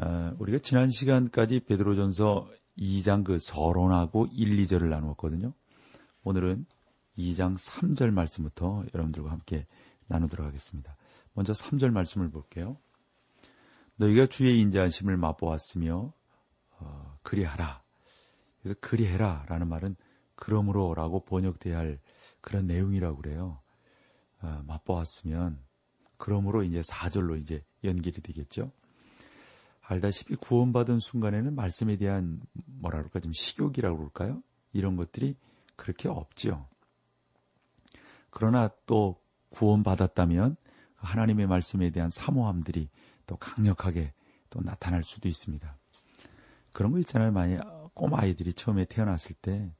아, 우리가 지난 시간까지 베드로 전서 2장 그 서론하고 1, 2절을 나누었거든요. 오늘은 2장 3절 말씀부터 여러분들과 함께 나누도록 하겠습니다. 먼저 3절 말씀을 볼게요. 너희가 주의 인자하심을 맛보았으며 어, 그리하라. 그래서 그리해라 라는 말은 그러므로 라고 번역돼야 할 그런 내용이라고 그래요. 어, 맛보았으면 그러므로 이제 4절로 이제 연결이 되겠죠. 알다시피 구원받은 순간에는 말씀에 대한 뭐라 그럴까 좀 식욕이라고 그럴까요? 이런 것들이 그렇게 없죠. 그러나 또 구원받았다면 하나님의 말씀에 대한 사모함들이 또 강력하게 또 나타날 수도 있습니다. 그런 거 있잖아요. 많이 꼬마 아이들이 처음에 태어났을 때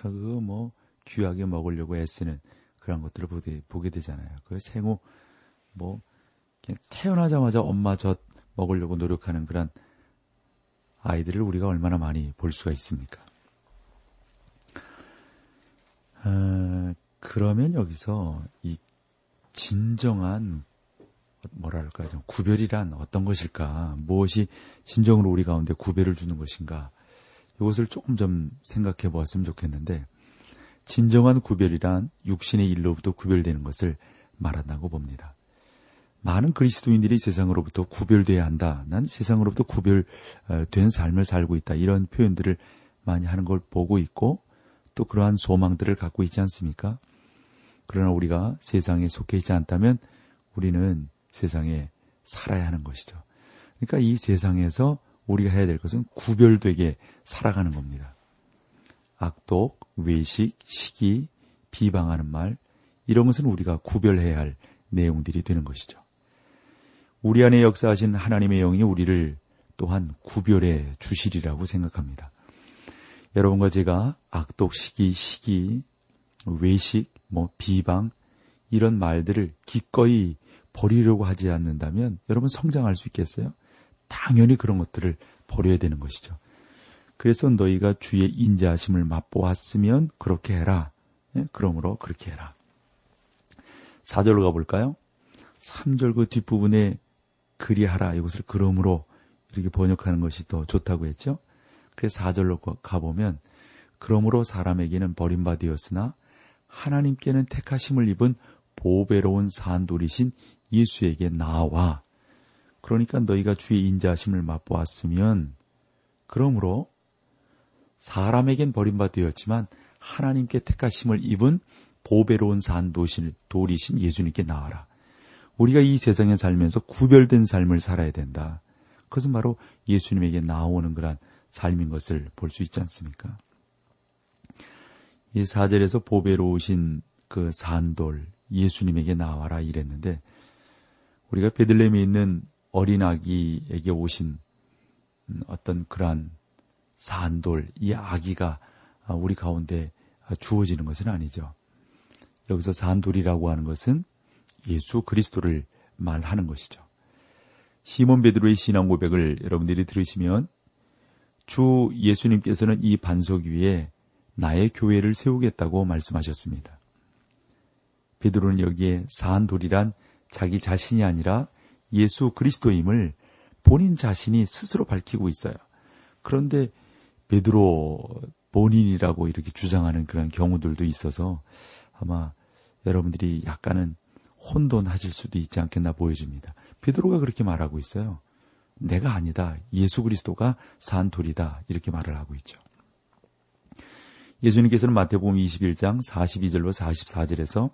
그거 뭐 귀하게 먹으려고 애쓰는 그런 것들을 보게, 되잖아요. 그 생후 뭐 태어나자마자 엄마 젖 먹으려고 노력하는 그런 아이들을 우리가 얼마나 많이 볼 수가 있습니까? 어, 그러면 여기서 이 진정한 뭐랄까 좀 구별이란 어떤 것일까? 무엇이 진정으로 우리 가운데 구별을 주는 것인가? 이것을 조금 좀 생각해 보았으면 좋겠는데 진정한 구별이란 육신의 일로부터 구별되는 것을 말한다고 봅니다. 많은 그리스도인들이 세상으로부터 구별돼야 한다. 난 세상으로부터 구별된 삶을 살고 있다. 이런 표현들을 많이 하는 걸 보고 있고 또 그러한 소망들을 갖고 있지 않습니까? 그러나 우리가 세상에 속해 있지 않다면 우리는 세상에 살아야 하는 것이죠. 그러니까 이 세상에서 우리가 해야 될 것은 구별되게 살아가는 겁니다. 악독, 외식, 시기, 비방하는 말, 이런 것은 우리가 구별해야 할 내용들이 되는 것이죠. 우리 안에 역사하신 하나님의 영이 우리를 또한 구별해 주시리라고 생각합니다. 여러분과 제가 악독, 시기, 시기, 외식, 뭐 비방 이런 말들을 기꺼이 버리려고 하지 않는다면 여러분 성장할 수 있겠어요? 당연히 그런 것들을 버려야 되는 것이죠. 그래서 너희가 주의 인자하심을 맛보았으면 그렇게 해라. 예? 그러므로 그렇게 해라. 4절로 가볼까요? 3절 그 뒷부분에 그리하라 이것을 그러므로 이렇게 번역하는 것이 더 좋다고 했죠. 그래서 4절로 가보면 그러므로 사람에게는 버림받되었으나 하나님께는 택하심을 입은 보배로운 산돌이신 예수에게 나와 그러니까 너희가 주의 인자하심을 맛보았으면 그러므로 사람에겐 버림받되었지만 하나님께 택하심을 입은 보배로운 산 도신 돌이신 예수님께 나와라. 우리가 이 세상에 살면서 구별된 삶을 살아야 된다. 그것은 바로 예수님에게 나오는 그런 삶인 것을 볼 수 있지 않습니까? 이 사절에서 보배로우신 그 산돌 예수님에게 나와라 이랬는데 우리가 베들레헴에 있는 어린 아기에게 오신 어떤 그러한 산돌 이 아기가 우리 가운데 주어지는 것은 아니죠. 여기서 산돌이라고 하는 것은 예수 그리스도를 말하는 것이죠. 시몬 베드로의 신앙 고백을 여러분들이 들으시면 주 예수님께서는 이 반석 위에 나의 교회를 세우겠다고 말씀하셨습니다. 베드로는 여기에 산돌이란 자기 자신이 아니라 예수 그리스도임을 본인 자신이 스스로 밝히고 있어요. 그런데 베드로 본인이라고 이렇게 주장하는 그런 경우들도 있어서 아마 여러분들이 약간은 혼돈하실 수도 있지 않겠나 보여집니다. 베드로가 그렇게 말하고 있어요. 내가 아니다. 예수 그리스도가 산 돌이다. 이렇게 말을 하고 있죠. 예수님께서는 마태복음 21장 42절로 44절에서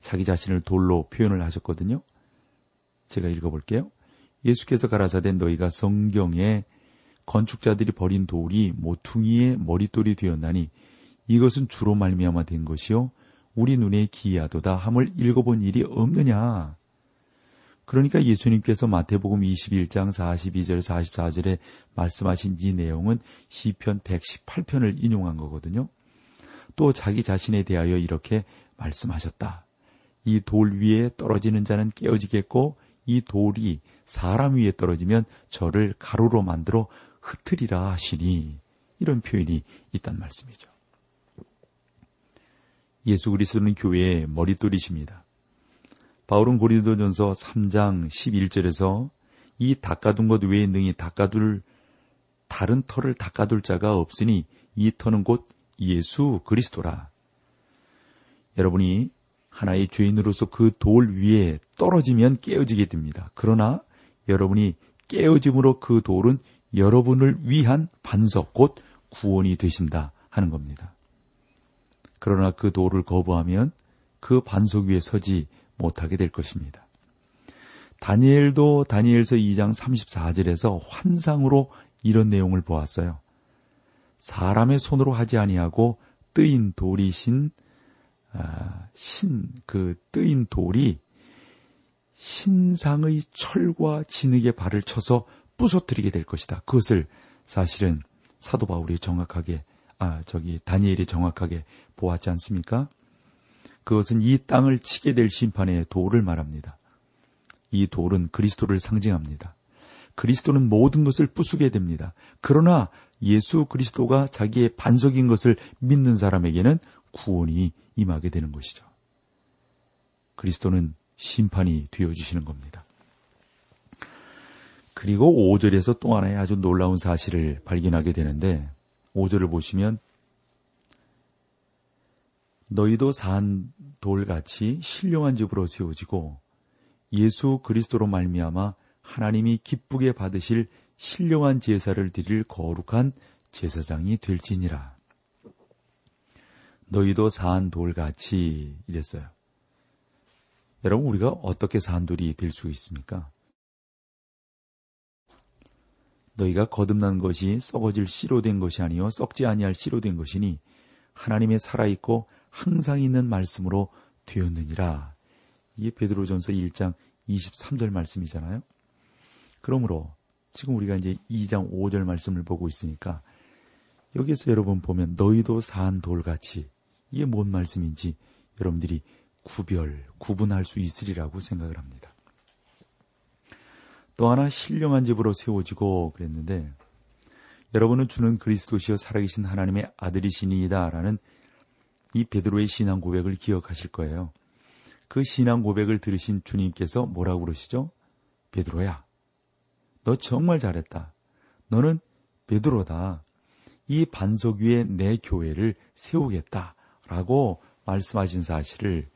자기 자신을 돌로 표현을 하셨거든요. 제가 읽어볼게요. 예수께서 가라사대 너희가 성경에 건축자들이 버린 돌이 모퉁이의 머릿돌이 되었나니 이것은 주로 말미암아 된 것이요 우리 눈에 기이하도다 함을 읽어본 일이 없느냐. 그러니까 예수님께서 마태복음 21장 42절 44절에 말씀하신 이 내용은 시편 118편을 인용한 거거든요. 또 자기 자신에 대하여 이렇게 말씀하셨다. 이 돌 위에 떨어지는 자는 깨어지겠고 이 돌이 사람 위에 떨어지면 저를 가루로 만들어 흩트리라 하시니 이런 표현이 있단 말씀이죠. 예수 그리스도는 교회의 머릿돌이십니다. 바울은 고린도전서 3장 11절에서 이 닦아둔 것 외에 능히 닦아둘 다른 털을 닦아둘 자가 없으니 이 터는 곧 예수 그리스도라. 여러분이 하나의 죄인으로서 그 돌 위에 떨어지면 깨어지게 됩니다. 그러나 여러분이 깨어짐으로 그 돌은 여러분을 위한 반석, 곧 구원이 되신다 하는 겁니다. 그러나 그 돌을 거부하면 그 반석 위에 서지 못하게 될 것입니다. 다니엘도 다니엘서 2장 34절에서 환상으로 이런 내용을 보았어요. 사람의 손으로 하지 아니하고 뜨인 돌이신 아, 신그 뜨인 돌이 신상의 철과 진흙의 발을 쳐서 부서뜨리게 될 것이다. 그것을 사실은 사도 바울이 정확하게 아 저기 다니엘이 정확하게 보았지 않습니까? 그것은 이 땅을 치게 될 심판의 돌을 말합니다. 이 돌은 그리스도를 상징합니다. 그리스도는 모든 것을 부수게 됩니다. 그러나 예수 그리스도가 자기의 반석인 것을 믿는 사람에게는 구원이 임하게 되는 것이죠. 그리스도는 심판이 되어주시는 겁니다. 그리고 5절에서 또 하나의 아주 놀라운 사실을 발견하게 되는데 5절을 보시면 너희도 산 돌같이 신령한 집으로 세워지고 예수 그리스도로 말미암아 하나님이 기쁘게 받으실 신령한 제사를 드릴 거룩한 제사장이 될지니라. 너희도 산 돌같이 이랬어요. 여러분 우리가 어떻게 산 돌이 될 수 있습니까? 너희가 거듭난 것이 썩어질 씨로 된 것이 아니요 썩지 아니할 씨로 된 것이니 하나님의 살아 있고 항상 있는 말씀으로 되었느니라. 이게 베드로전서 1장 23절 말씀이잖아요. 그러므로 지금 우리가 이제 2장 5절 말씀을 보고 있으니까 여기에서 여러분 보면 너희도 산 돌같이 이게 뭔 말씀인지 여러분들이 구별, 구분할 수 있으리라고 생각을 합니다. 또 하나 신령한 집으로 세워지고 그랬는데 여러분은 주는 그리스도시여 살아계신 하나님의 아들이시니이다라는 이 베드로의 신앙 고백을 기억하실 거예요. 그 신앙 고백을 들으신 주님께서 뭐라고 그러시죠? 베드로야, 너 정말 잘했다. 너는 베드로다. 이 반석 위에 내 교회를 세우겠다. 라고 말씀하신 사실을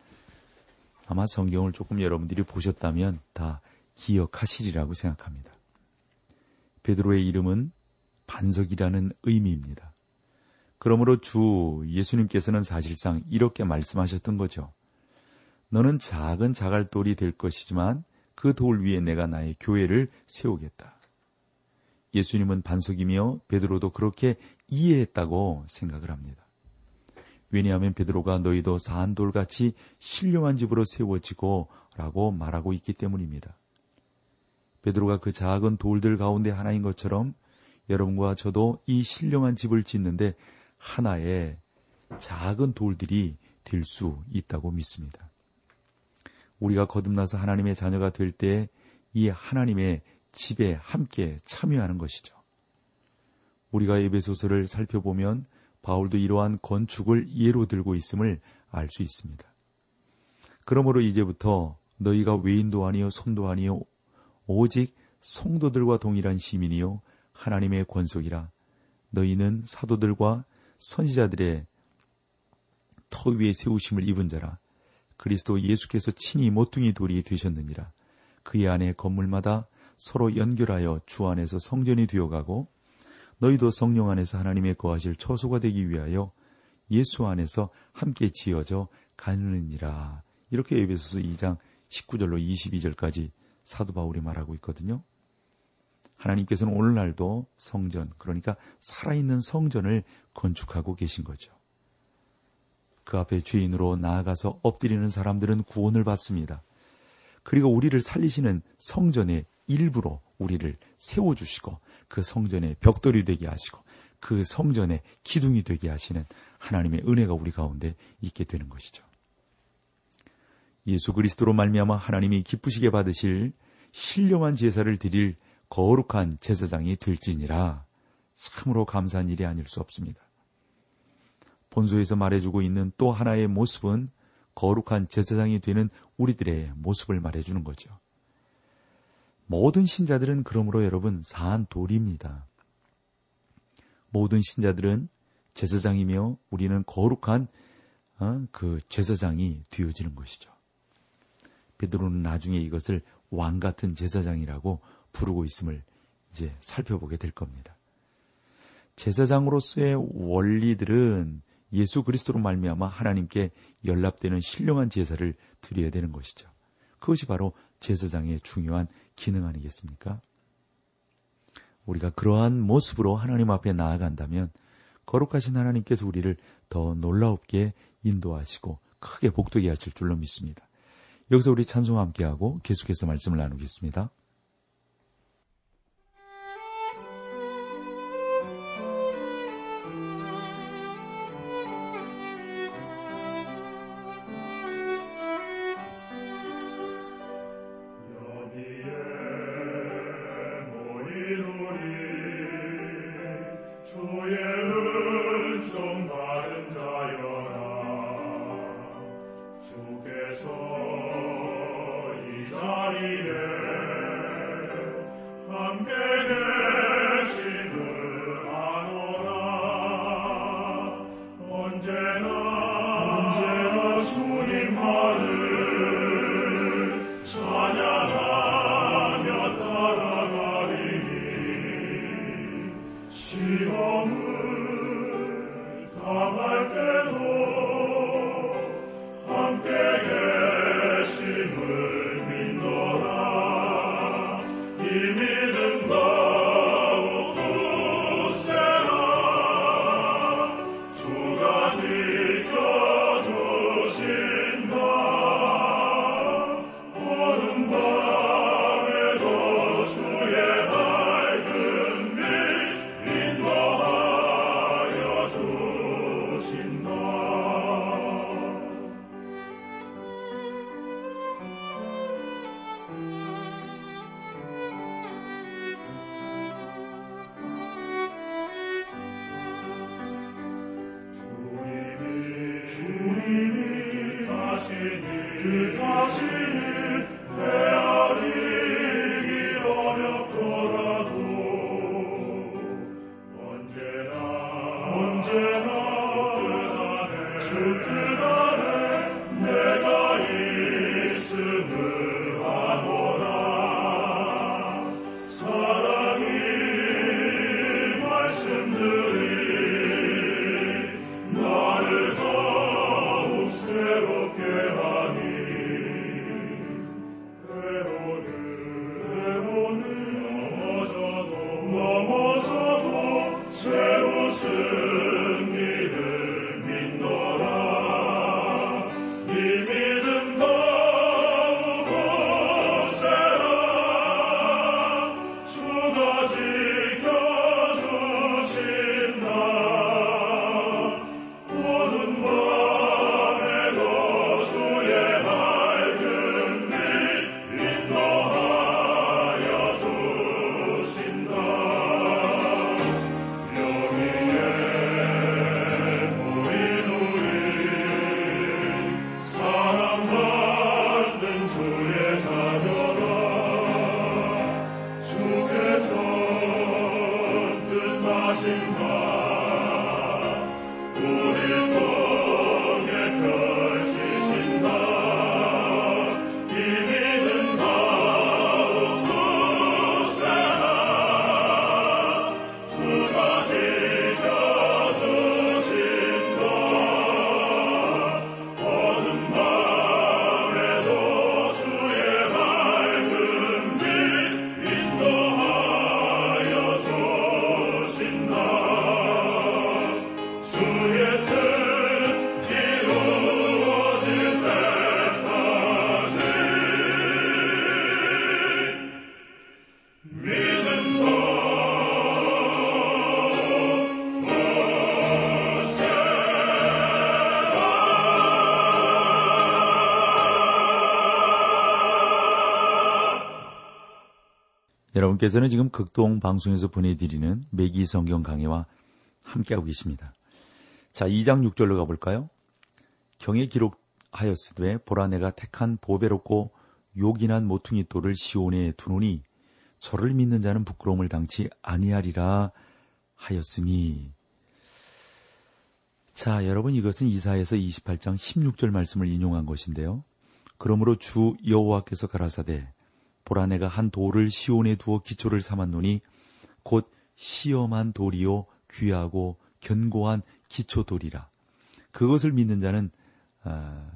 아마 성경을 조금 여러분들이 보셨다면 다 기억하시리라고 생각합니다. 베드로의 이름은 반석이라는 의미입니다. 그러므로 주 예수님께서는 사실상 이렇게 말씀하셨던 거죠. 너는 작은 자갈돌이 될 것이지만 그 돌 위에 내가 나의 교회를 세우겠다. 예수님은 반석이며 베드로도 그렇게 이해했다고 생각을 합니다. 왜냐하면 베드로가 너희도 사한 돌같이 신령한 집으로 세워지고 라고 말하고 있기 때문입니다. 베드로가 그 작은 돌들 가운데 하나인 것처럼 여러분과 저도 이 신령한 집을 짓는데 하나의 작은 돌들이 될 수 있다고 믿습니다. 우리가 거듭나서 하나님의 자녀가 될 때 이 하나님의 집에 함께 참여하는 것이죠. 우리가 예배소설을 살펴보면 바울도 이러한 건축을 예로 들고 있음을 알 수 있습니다. 그러므로 이제부터 너희가 외인도 아니요 손도 아니요 오직 성도들과 동일한 시민이요 하나님의 권속이라. 너희는 사도들과 선지자들의 터 위에 세우심을 입은 자라. 그리스도 예수께서 친히 모퉁이 돌이 되셨느니라. 그의 안에 건물마다 서로 연결하여 주 안에서 성전이 되어가고 너희도 성령 안에서 하나님의 거하실 처소가 되기 위하여 예수 안에서 함께 지어져 가느니라. 이렇게 에베소서 2장 19절로 22절까지 사도 바울이 말하고 있거든요. 하나님께서는 오늘날도 성전, 그러니까 살아있는 성전을 건축하고 계신 거죠. 그 앞에 죄인으로 나아가서 엎드리는 사람들은 구원을 받습니다. 그리고 우리를 살리시는 성전의 일부로 우리를 세워주시고 그 성전의 벽돌이 되게 하시고 그 성전의 기둥이 되게 하시는 하나님의 은혜가 우리 가운데 있게 되는 것이죠. 예수 그리스도로 말미암아 하나님이 기쁘시게 받으실 신령한 제사를 드릴 거룩한 제사장이 될지니라 참으로 감사한 일이 아닐 수 없습니다. 본소에서 말해주고 있는 또 하나의 모습은 거룩한 제사장이 되는 우리들의 모습을 말해주는 거죠. 모든 신자들은 그러므로 여러분 사한 돌입니다. 모든 신자들은 제사장이며 우리는 거룩한 어, 그 제사장이 되어지는 것이죠. 베드로는 나중에 이것을 왕 같은 제사장이라고 부르고 있음을 이제 살펴보게 될 겁니다. 제사장으로서의 원리들은 예수 그리스도로 말미암아 하나님께 연락되는 신령한 제사를 드려야 되는 것이죠. 그것이 바로 제사장의 중요한 기능 아니겠습니까? 우리가 그러한 모습으로 하나님 앞에 나아간다면 거룩하신 하나님께서 우리를 더 놀라웁게 인도하시고 크게 복되게 하실 줄로 믿습니다. 여기서 우리 찬송 함께하고 계속해서 말씀을 나누겠습니다. 여러분께서는 지금 극동 방송에서 보내드리는 매기 성경 강해와 함께하고 계십니다. 자, 2장 6절로 가볼까요? 경에 기록하였으되 보라 내가 택한 보배롭고 요긴한 모퉁이 돌을 시온에 두노니 저를 믿는 자는 부끄러움을 당치 아니하리라 하였으니 자, 여러분 이것은 이사에서 28장 16절 말씀을 인용한 것인데요. 그러므로 주 여호와께서 가라사대 보라 내가 한 돌을 시온에 두어 기초를 삼았노니 곧 시험한 돌이요 귀하고 견고한 기초 돌이라. 그것을 믿는 자는 아,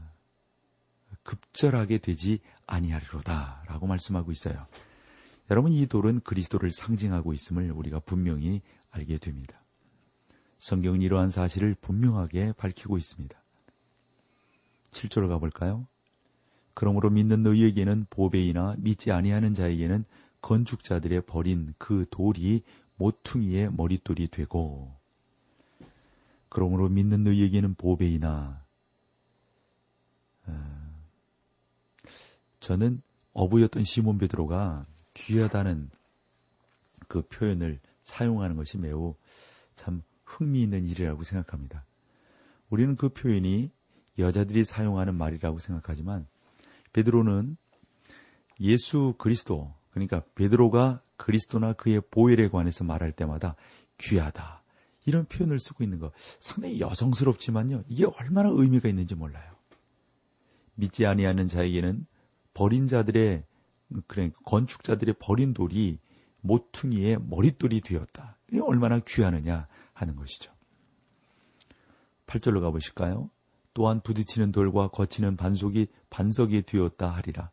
급절하게 되지 아니하리로다라고 말씀하고 있어요. 여러분 이 돌은 그리스도를 상징하고 있음을 우리가 분명히 알게 됩니다. 성경은 이러한 사실을 분명하게 밝히고 있습니다. 7절로 가볼까요? 그러므로 믿는 너희에게는 보배이나 믿지 아니하는 자에게는 건축자들의 버린 그 돌이 모퉁이의 머릿돌이 되고 그러므로 믿는 너희에게는 보배이나 어, 저는 어부였던 시몬 베드로가 귀하다는 그 표현을 사용하는 것이 매우 참 흥미있는 일이라고 생각합니다. 우리는 그 표현이 여자들이 사용하는 말이라고 생각하지만 베드로는 예수 그리스도 그러니까 베드로가 그리스도나 그의 보혈에 관해서 말할 때마다 귀하다 이런 표현을 쓰고 있는 거 상당히 여성스럽지만요 이게 얼마나 의미가 있는지 몰라요. 믿지 아니하는 자에게는 버린 자들의 그래 건축자들의 버린 돌이 모퉁이의 머릿돌이 되었다. 이게 얼마나 귀하느냐 하는 것이죠. 8절로 가보실까요? 또한 부딪히는 돌과 거치는 반석이 반석이 되었다 하리라.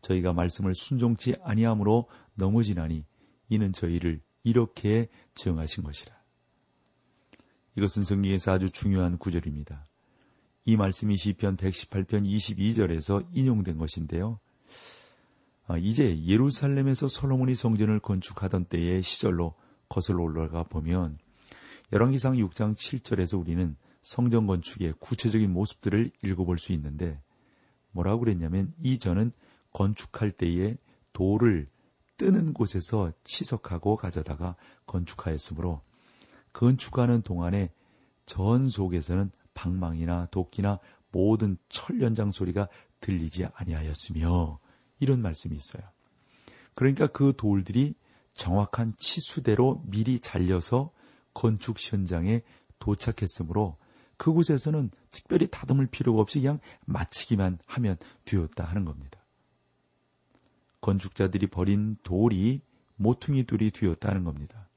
저희가 말씀을 순종치 아니함으로 넘어지나니 이는 저희를 이렇게 정하신 것이라. 이것은 성경에서 아주 중요한 구절입니다. 이 말씀이 시편 118편 22절에서 인용된 것인데요. 아, 이제 예루살렘에서 솔로몬이 성전을 건축하던 때의 시절로 거슬러 올라가 보면 열왕기상 6장 7절에서 우리는 성전 건축의 구체적인 모습들을 읽어볼 수 있는데 뭐라고 그랬냐면 이 전은 건축할 때에 돌을 뜨는 곳에서 치석하고 가져다가 건축하였으므로 건축하는 동안에 전 속에서는 방망이나 도끼나 모든 철 연장 소리가 들리지 아니하였으며 이런 말씀이 있어요. 그러니까 그 돌들이 정확한 치수대로 미리 잘려서 건축 현장에 도착했으므로 그곳에서는 특별히 다듬을 필요가 없이 그냥 마치기만 하면 되었다 하는 겁니다. 건축자들이 버린 돌이 모퉁이 돌이 되었다는 겁니다.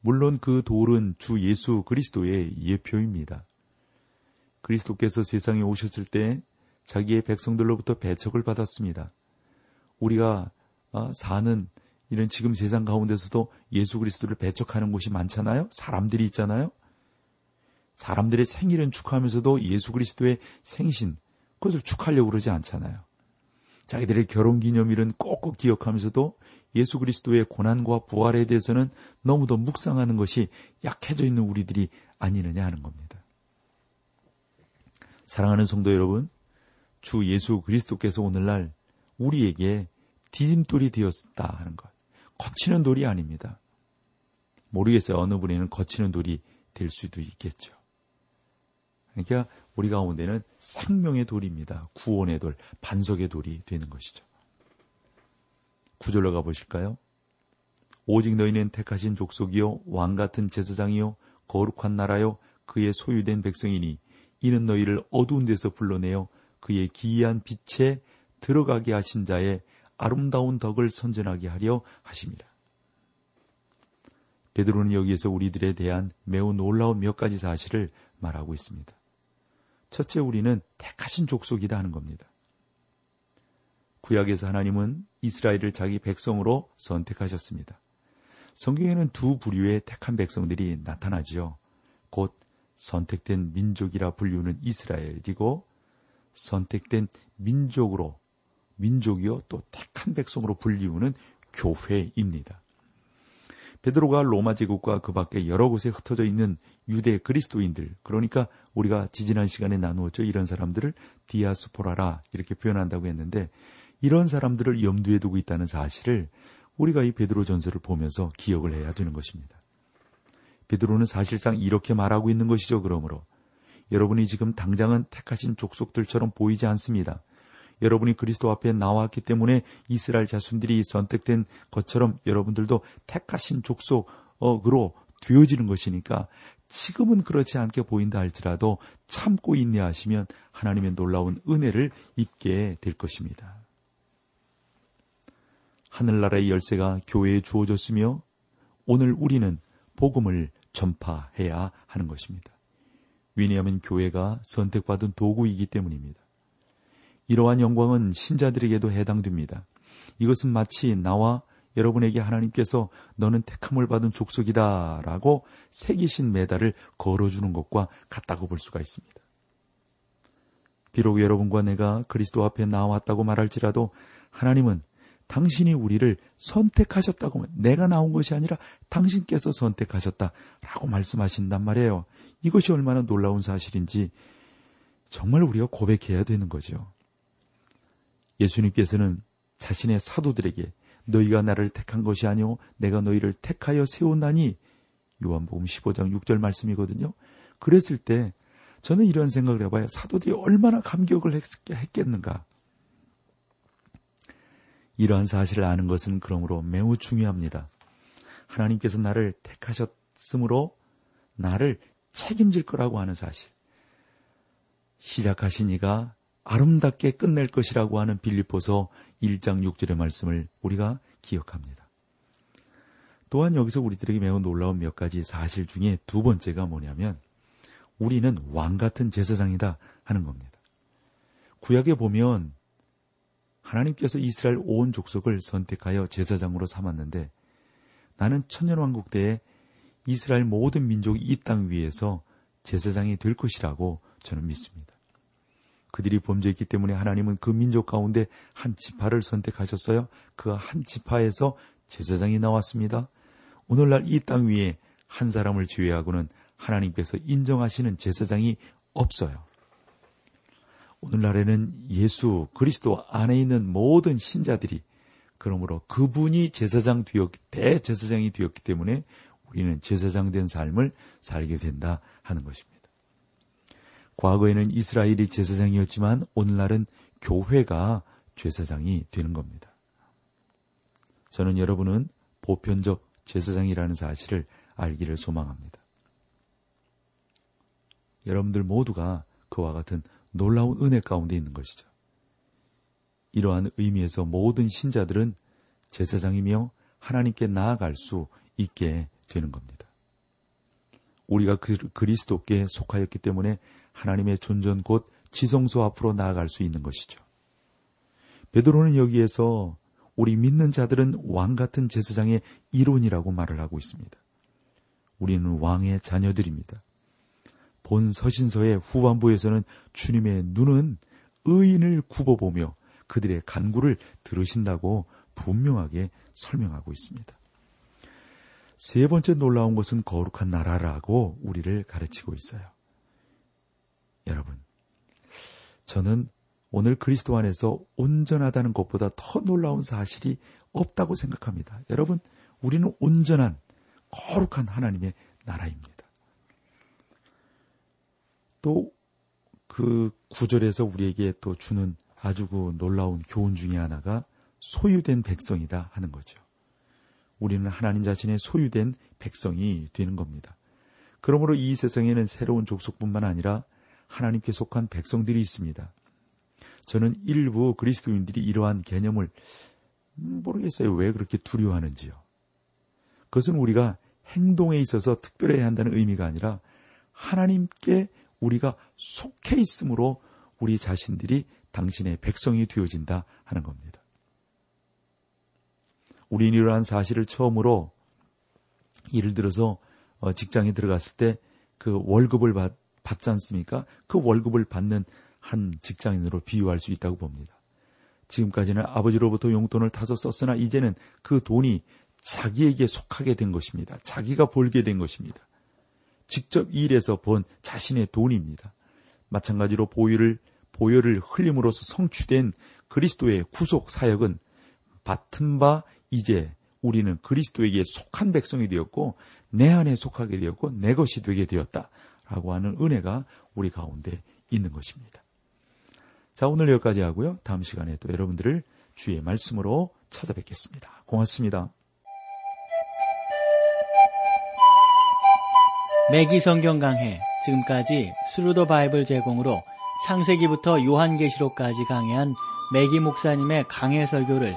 물론 그 돌은 주 예수 그리스도의 예표입니다. 그리스도께서 세상에 오셨을 때 자기의 백성들로부터 배척을 받았습니다. 우리가 어, 사는 이런 지금 세상 가운데서도 예수 그리스도를 배척하는 곳이 많잖아요. 사람들이 있잖아요. 사람들의 생일은 축하하면서도 예수 그리스도의 생신 그것을 축하하려고 그러지 않잖아요. 자기들의 결혼 기념일은 꼭꼭 기억하면서도 예수 그리스도의 고난과 부활에 대해서는 너무도 묵상하는 것이 약해져 있는 우리들이 아니느냐 하는 겁니다. 사랑하는 성도 여러분, 주 예수 그리스도께서 오늘날 우리에게 디딤돌이 되었다 하는 것. 거치는 돌이 아닙니다. 모르겠어요. 어느 분에는 거치는 돌이 될 수도 있겠죠. 그러니까 우리 가운데는 생명의 돌입니다. 구원의 돌, 반석의 돌이 되는 것이죠. 구절로 가보실까요? 오직 너희는 택하신 족속이요 왕 같은 제사장이요 거룩한 나라요 그의 소유된 백성이니 이는 너희를 어두운 데서 불러내어 그의 기이한 빛에 들어가게 하신 자의 아름다운 덕을 선전하게 하려 하십니다. 베드로는 여기에서 우리들에 대한 매우 놀라운 몇 가지 사실을 말하고 있습니다. 첫째 우리는 택하신 족속이다 하는 겁니다. 구약에서 하나님은 이스라엘을 자기 백성으로 선택하셨습니다. 성경에는 두 부류의 택한 백성들이 나타나지요. 곧 선택된 민족이라 불리우는 이스라엘이고 선택된 민족으로 민족이요 또 택한 백성으로 불리우는 교회입니다. 베드로가 로마 제국과 그 밖에 여러 곳에 흩어져 있는 유대 그리스도인들, 그러니까 우리가 지지난 시간에 나누었죠. 이런 사람들을 디아스포라라 이렇게 표현한다고 했는데 이런 사람들을 염두에 두고 있다는 사실을 우리가 이 베드로 전서를 보면서 기억을 해야 되는 것입니다. 베드로는 사실상 이렇게 말하고 있는 것이죠. 그러므로 여러분이 지금 당장은 택하신 족속들처럼 보이지 않습니다. 여러분이 그리스도 앞에 나왔기 때문에 이스라엘 자손들이 선택된 것처럼 여러분들도 택하신 족속으로 되어지는 것이니까 지금은 그렇지 않게 보인다 할지라도 참고 인내하시면 하나님의 놀라운 은혜를 입게 될 것입니다. 하늘나라의 열쇠가 교회에 주어졌으며 오늘 우리는 복음을 전파해야 하는 것입니다. 왜냐하면 교회가 선택받은 도구이기 때문입니다. 이러한 영광은 신자들에게도 해당됩니다. 이것은 마치 나와 여러분에게 하나님께서 너는 택함을 받은 족속이다 라고 새기신 메달을 걸어주는 것과 같다고 볼 수가 있습니다. 비록 여러분과 내가 그리스도 앞에 나왔다고 말할지라도 하나님은 당신이 우리를 선택하셨다고 내가 나온 것이 아니라 당신께서 선택하셨다라고 말씀하신단 말이에요. 이것이 얼마나 놀라운 사실인지 정말 우리가 고백해야 되는 거죠. 예수님께서는 자신의 사도들에게 너희가 나를 택한 것이 아니오 내가 너희를 택하여 세운다니 요한복음 15장 6절 말씀이거든요. 그랬을 때 저는 이런 생각을 해봐요. 사도들이 얼마나 감격을 했겠는가. 이러한 사실을 아는 것은 그러므로 매우 중요합니다. 하나님께서 나를 택하셨으므로 나를 책임질 거라고 하는 사실. 시작하신 이가 아름답게 끝낼 것이라고 하는 빌립보서 1장 6절의 말씀을 우리가 기억합니다. 또한 여기서 우리들에게 매우 놀라운 몇 가지 사실 중에 두 번째가 뭐냐면 우리는 왕 같은 제사장이다 하는 겁니다. 구약에 보면 하나님께서 이스라엘 온 족속을 선택하여 제사장으로 삼았는데 나는 천년왕국 때에 이스라엘 모든 민족이 이 땅 위에서 제사장이 될 것이라고 저는 믿습니다. 그들이 범죄했기 때문에 하나님은 그 민족 가운데 한 지파를 선택하셨어요. 그 한 지파에서 제사장이 나왔습니다. 오늘날 이 땅 위에 한 사람을 제외하고는 하나님께서 인정하시는 제사장이 없어요. 오늘날에는 예수 그리스도 안에 있는 모든 신자들이 그러므로 그분이 제사장 되었기 대제사장이 되었기 때문에 우리는 제사장 된 삶을 살게 된다 하는 것입니다. 과거에는 이스라엘이 제사장이었지만 오늘날은 교회가 제사장이 되는 겁니다. 저는 여러분은 보편적 제사장이라는 사실을 알기를 소망합니다. 여러분들 모두가 그와 같은 놀라운 은혜 가운데 있는 것이죠. 이러한 의미에서 모든 신자들은 제사장이며 하나님께 나아갈 수 있게 되는 겁니다. 우리가 그리스도께 속하였기 때문에 하나님의 존전 곧 지성소 앞으로 나아갈 수 있는 것이죠. 베드로는 여기에서 우리 믿는 자들은 왕 같은 제사장의 이론이라고 말을 하고 있습니다. 우리는 왕의 자녀들입니다. 본 서신서의 후반부에서는 주님의 눈은 의인을 굽어보며 그들의 간구를 들으신다고 분명하게 설명하고 있습니다. 세 번째 놀라운 것은 거룩한 나라라고 우리를 가르치고 있어요. 여러분, 저는 오늘 그리스도 안에서 온전하다는 것보다 더 놀라운 사실이 없다고 생각합니다. 여러분, 우리는 온전한 거룩한 하나님의 나라입니다. 또 그 구절에서 우리에게 또 주는 아주 그 놀라운 교훈 중의 하나가 소유된 백성이다 하는 거죠. 우리는 하나님 자신의 소유된 백성이 되는 겁니다. 그러므로 이 세상에는 새로운 족속뿐만 아니라 하나님께 속한 백성들이 있습니다. 저는 일부 그리스도인들이 이러한 개념을 모르겠어요. 왜 그렇게 두려워하는지요. 그것은 우리가 행동에 있어서 특별해야 한다는 의미가 아니라 하나님께 우리가 속해 있으므로 우리 자신들이 당신의 백성이 되어진다 하는 겁니다. 우리는 이러한 사실을 처음으로 예를 들어서 어, 직장에 들어갔을 때 그 월급을 받, 받지 않습니까? 그 월급을 받는 한 직장인으로 비유할 수 있다고 봅니다. 지금까지는 아버지로부터 용돈을 타서 썼으나 이제는 그 돈이 자기에게 속하게 된 것입니다. 자기가 벌게 된 것입니다. 직접 일해서 번 자신의 돈입니다. 마찬가지로 보혈을 보혈을 흘림으로써 성취된 그리스도의 구속 사역은 받은 바 이제 우리는 그리스도에게 속한 백성이 되었고 내 안에 속하게 되었고 내 것이 되게 되었다 라고 하는 은혜가 우리 가운데 있는 것입니다. 자, 오늘 여기까지 하고요. 다음 시간에 또 여러분들을 주의 말씀으로 찾아뵙겠습니다. 고맙습니다. 매기 성경 강해 지금까지 Thru the Bible 제공으로 창세기부터 요한계시록까지 강해한 매기 목사님의 강해 설교를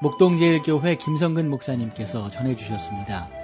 목동제일교회 김성근 목사님께서 전해주셨습니다.